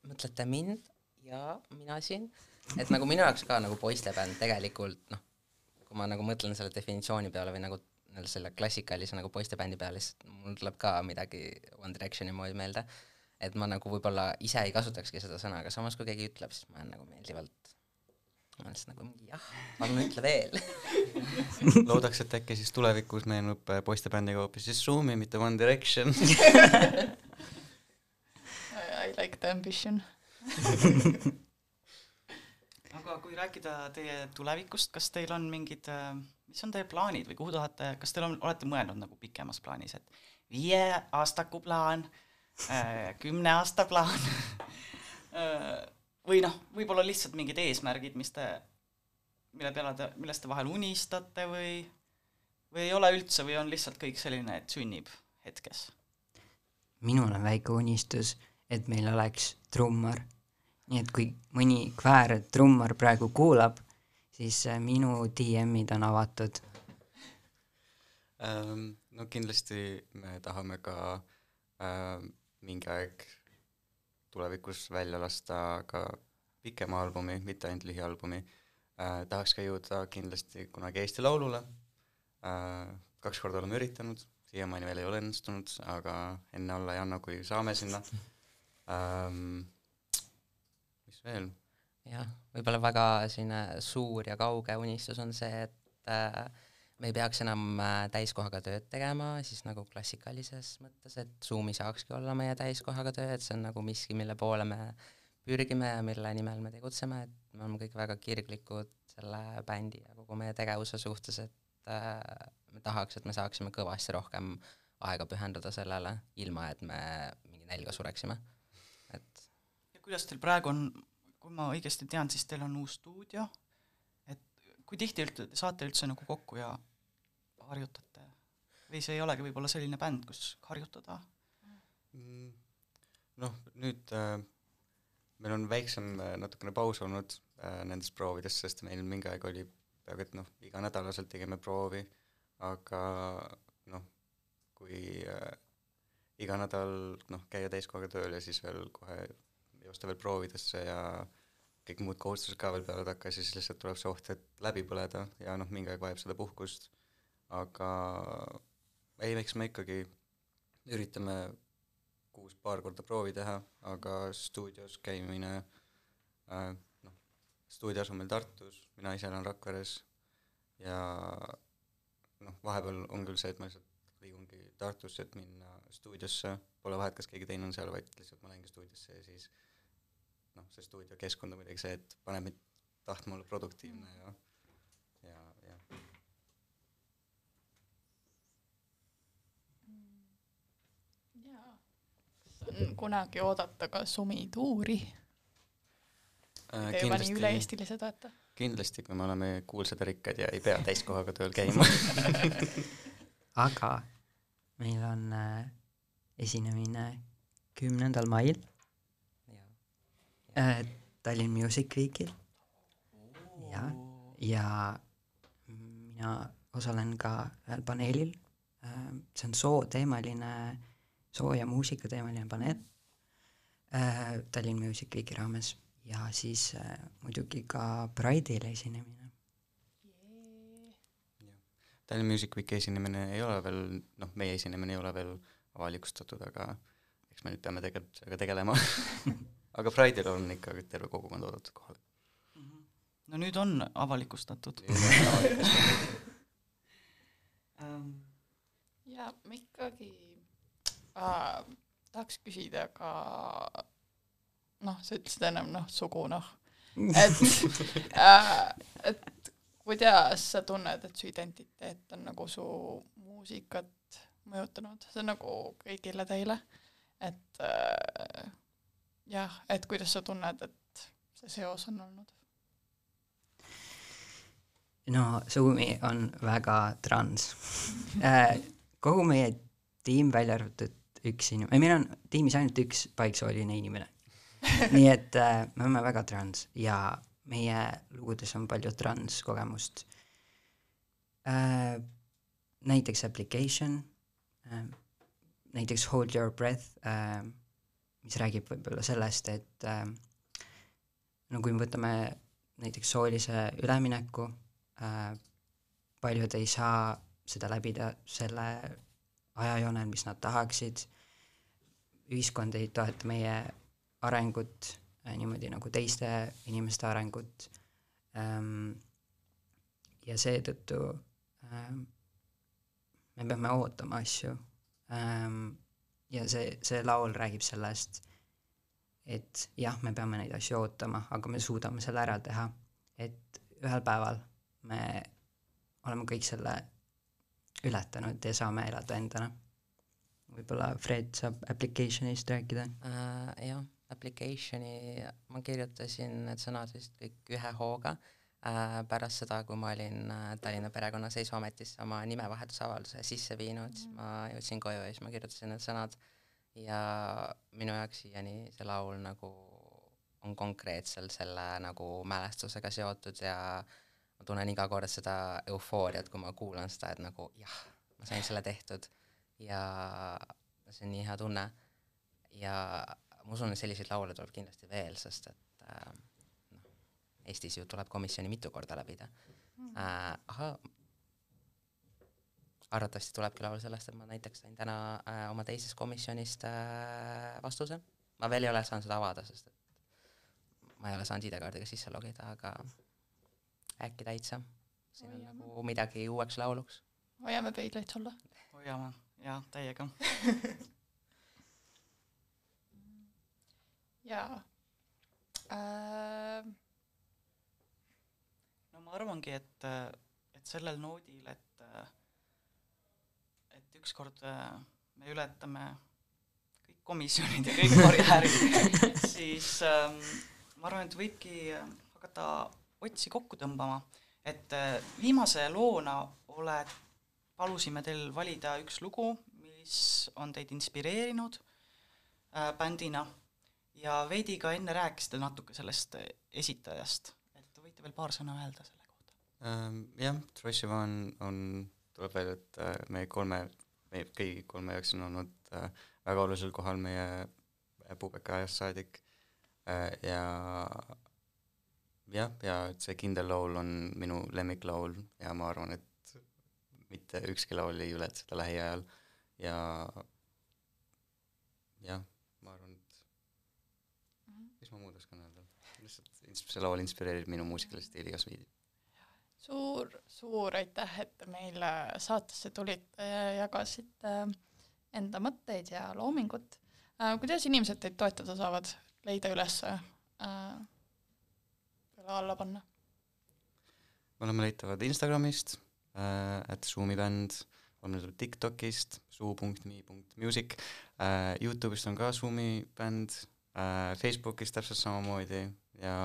mõtlete mind? Ja mina siin, et nagu minu jaoks ka nagu poistebänd tegelikult noh, kui ma nagu mõtlen selle definitsiooni peale või nagu nii-öelda selle klassikalise nagu poistebändi peale, siis mul tuleb ka midagi One Directioni moodi meelde, et ma nagu võib-olla ise ei kasutakski seda sõna, aga samas kui keegi ütleb, siis ma olen nagu meeldivalt ma olen siis nagu mingi jah, palun ütle veel. Loodaks, et äkki siis tulevikus meenub äh, poistebändiga hoopis siis Zoomi, mitte One Direction. I like the ambition. aga kui rääkida teie tulevikust, kas teil on mingid, mis on teie plaanid või kuhu tahate, kas teil on, olete mõelnud nagu pikemas plaanis, et viie aastaku plaan, kümne aasta plaan või noh, võib-olla lihtsalt mingid eesmärgid, mis te, mille peale te, millest te vahel unistate või, või ei ole üldse või on lihtsalt kõik selline, et sünnib hetkes? minul on väike unistus, et meil oleks trummar. nii et kui mõni kväär trummar praegu kuulab, siis äh, minu DM-id on avatud. Ähm, no kindlasti me tahame ka äh, mingi aeg tulevikus välja lasta ka pikema albumi, mitte ainult lühialbumi äh,. tahaks ka jõuda kindlasti kunagi Eesti Laulule äh,, kaks korda oleme üritanud, siiamaani veel ei ole õnnestunud, aga enne olla ei anna, kui saame sinna ähm,. mis veel? jah, võib-olla väga selline suur ja kauge unistus on see, et äh, me ei peaks enam äh, täiskohaga tööd tegema, siis nagu klassikalises mõttes, et Zoomi saakski olla meie täiskohaga töö, et see on nagu miski, mille poole me pürgime ja mille nimel me tegutseme, et me oleme kõik väga kirglikud selle bändi ja kogu meie tegevuse suhtes, et äh, me tahaks, et me saaksime kõvasti rohkem aega pühendada sellele, ilma et me mingi nälga sureksime, et ja kuidas teil praegu on, kui ma õigesti tean, siis teil on uus stuudio, kui tihti üldse, te saate üldse nagu kokku ja harjutate? või see ei olegi võib-olla selline bänd, kus harjutada? Mm, noh, nüüd äh, meil on väiksem äh, natukene paus olnud äh, nendest proovidest, sest meil mingi aeg oli peaaegu et noh, iganädalaselt tegime proovi, aga noh, kui äh, iga nädal noh, käia täiskohaga tööl ja siis veel kohe joosta veel proovidesse ja kõik muud kohustused ka veel peale takka, siis lihtsalt tuleb see oht, et läbi põleda ja noh, mingi aeg vajab seda puhkust, aga ei, eks me ikkagi üritame kuus paar korda proovi teha, aga stuudios käimine äh, noh, stuudios on meil Tartus, mina ise elan Rakveres ja noh, vahepeal on küll see, et ma lihtsalt liigungi Tartusse, et minna stuudiosse, pole vahet, kas keegi teine on seal, vaid lihtsalt ma lähengi stuudiosse ja siis noh, see stuudiokeskkond on muidugi see, et paneb mind tahtma olla produktiivne ja ja, ja jaa. kas on kunagi oodata ka Sumi tuuri? äh, Te juba nii üle-eestilised olete. kindlasti, kui me oleme kuulsad ja rikkad ja ei pea täiskohaga tööl käima aga meil on äh, esinemine kümnendal mail äh, Tallinn Music Weekil. jah, ja mina osalen ka ühel paneelil. Äh,, see on sooteemaline, soo- ja muusikateemaline paneel äh, Tallinn Music Weeki raames. Ja siis äh, muidugi ka Pride'il esinemine. Tallinn Music Weeki esinemine ei ole veel, noh, meie esinemine ei ole veel avalikustatud, aga eks me nüüd peame tegelikult sellega tegelema aga Pride'il on ikka terve kogukond oodatud kohale. no nüüd on avalikustatud. Ähm, ja ma ikkagi äh, tahaks küsida ka noh, sa ütlesid ennem noh, sugu noh, et äh, et kuidas sa tunned, et su identiteet on nagu su muusikat mõjutanud, see on nagu kõigile teile, et äh, jah, et kuidas sa tunned, et see seos on olnud? no Zoomi on väga trans äh,. kogu meie tiim, välja arvatud üks inimene, meil on tiimis ainult üks paiksooline inimene. nii et äh, me oleme väga trans ja meie lugudes on palju transkogemust äh,. näiteks Application äh,, näiteks Hold Your Breath äh,, mis räägib võib-olla sellest, et äh, no kui me võtame näiteks soolise ülemineku äh,, paljud ei saa seda läbida selle ajajoonel, mis nad tahaksid, ühiskond ei toeta meie arengut äh, niimoodi nagu teiste inimeste arengut. Ähm, ja seetõttu ähm, me peame ootama asju. Ähm, ja see, see laul räägib sellest, et jah, me peame neid asju ootama, aga me suudame selle ära teha, et ühel päeval me oleme kõik selle ületanud ja saame elada endana. võib-olla Fred saab application'ist rääkida. äh,. jah, application'i ma kirjutasin need sõnad vist kõik ühe hooga äh, pärast seda, kui ma olin äh, Tallinna Perekonnaseisuametisse oma nimevahetusavalduse sisse viinud, siis ma jõudsin koju ja siis ma kirjutasin need sõnad. Ja minu jaoks siiani see laul nagu on konkreetselt selle nagu mälestusega seotud ja ma tunnen iga kord seda eufooriat, kui ma kuulan seda, et nagu jah, ma sain selle tehtud. Ja see on nii hea tunne. Ja ma usun, et selliseid laule tuleb kindlasti veel, sest et äh, Eestis ju tuleb komisjoni mitu korda läbida äh,. ahah, arvatavasti tulebki laul sellest, et ma näiteks sain täna äh, oma teisest komisjonist äh, vastuse. ma veel ei ole saanud seda avada, sest et ma ei ole saanud ID-kaardiga sisse logida, aga äkki täitsa. siin on Hoiame. nagu midagi uueks lauluks. hoiame pöidlaid sulle. hoiame, jaa, täiega. jaa äh,. arvangi, et, et sellel noodil, et, et ükskord äh, me ületame kõik komisjonid ja kõik barjäärid, siis ähm, ma arvan, et võibki hakata otsi kokku tõmbama, et äh, viimase loona ole, palusime teil valida üks lugu, mis on teid inspireerinud äh, bändina ja veidi ka enne rääkisite natuke sellest esitajast, et võite veel paar sõna öelda selle kohta? Ähm, jah, Troy Sivan on, tuleb välja, et äh, meie kolme, meie kõigi kolme jaoks on olnud äh, väga olulisel kohal meie puubeka ajast saadik. Äh, ja jah, ja see kindel laul on minu lemmiklaul ja ma arvan, et mitte ükski laul ei ületa seda lähiajal. Ja jah, ma arvan, et mis ma muud oskan öelda, lihtsalt see laul inspireerib minu muusikalist stiili kasvõi suur, suur aitäh, et te meile saatesse tulite ja jagasite enda mõtteid ja loomingut äh,. kuidas inimesed teid toetada saavad, leida üles äh,, peale alla panna? me oleme leitavad Instagramist äh,, et Zoomi bänd, oleme leitavad Tiktokist, suu.me.music äh,, Youtube'ist on ka Zoomi bänd äh,, Facebookist täpselt samamoodi ja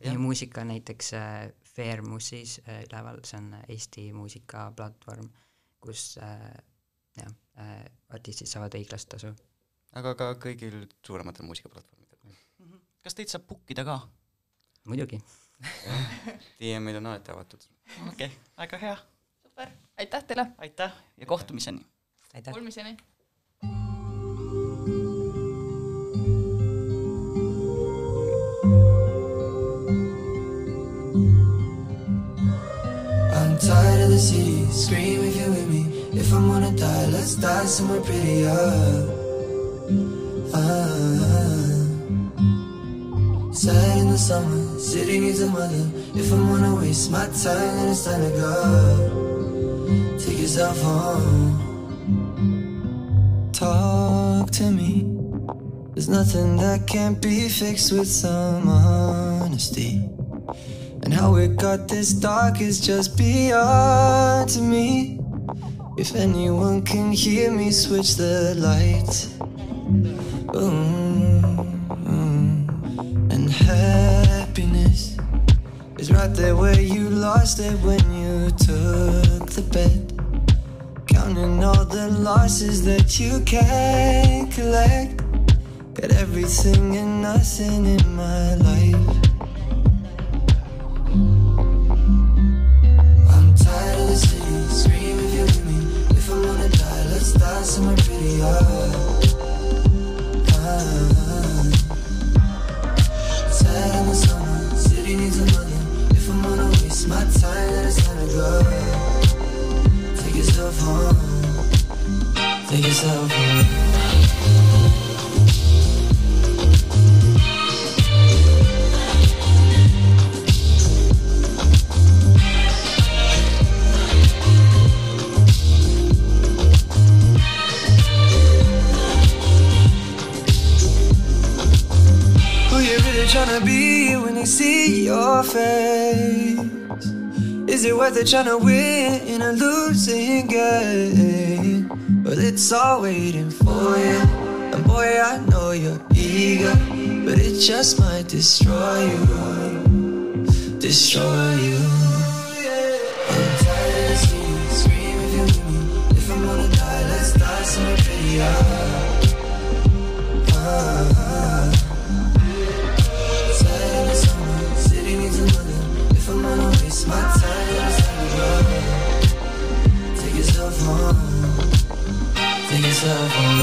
meie jah, muusika on näiteks äh, Fairmusis äh, üleval, see on Eesti muusikaplatvorm, kus äh, jah äh,, artistid saavad õiglast tasu. aga ka kõigil suurematel muusikaplatvormidel. kas teid saab book ida ka? muidugi. DM-id on alati avatud. okei okay,, väga hea, super, aitäh teile, aitäh ja kohtumiseni! kuulmiseni. The scream if you're with me. If I'm gonna die, let's die somewhere prettier. Ah. Sad in the summer, city needs a mother. If I'm gonna waste my time, then it's time to go. Take yourself home. Talk to me. There's nothing that can't be fixed with some honesty. And how it got this dark is just beyond me. If anyone can hear me, switch the lights. Ooh, and happiness is right there where you lost it when you took the bet. Counting all the losses that you can't collect. Got everything and nothing in my life. Ah, city needs a mother. If I'm gonna waste my time, then it's time to go. Take yourself home. Take yourself home. You really tryna be when they see your face? Is it worth it trying to win in a losing game? Well, it's all waiting for you. And boy, I know you're eager, but it just might destroy you. Destroy you. I'm tired of you scream if you're with me. If I'm gonna die, let's die somewhere. myself.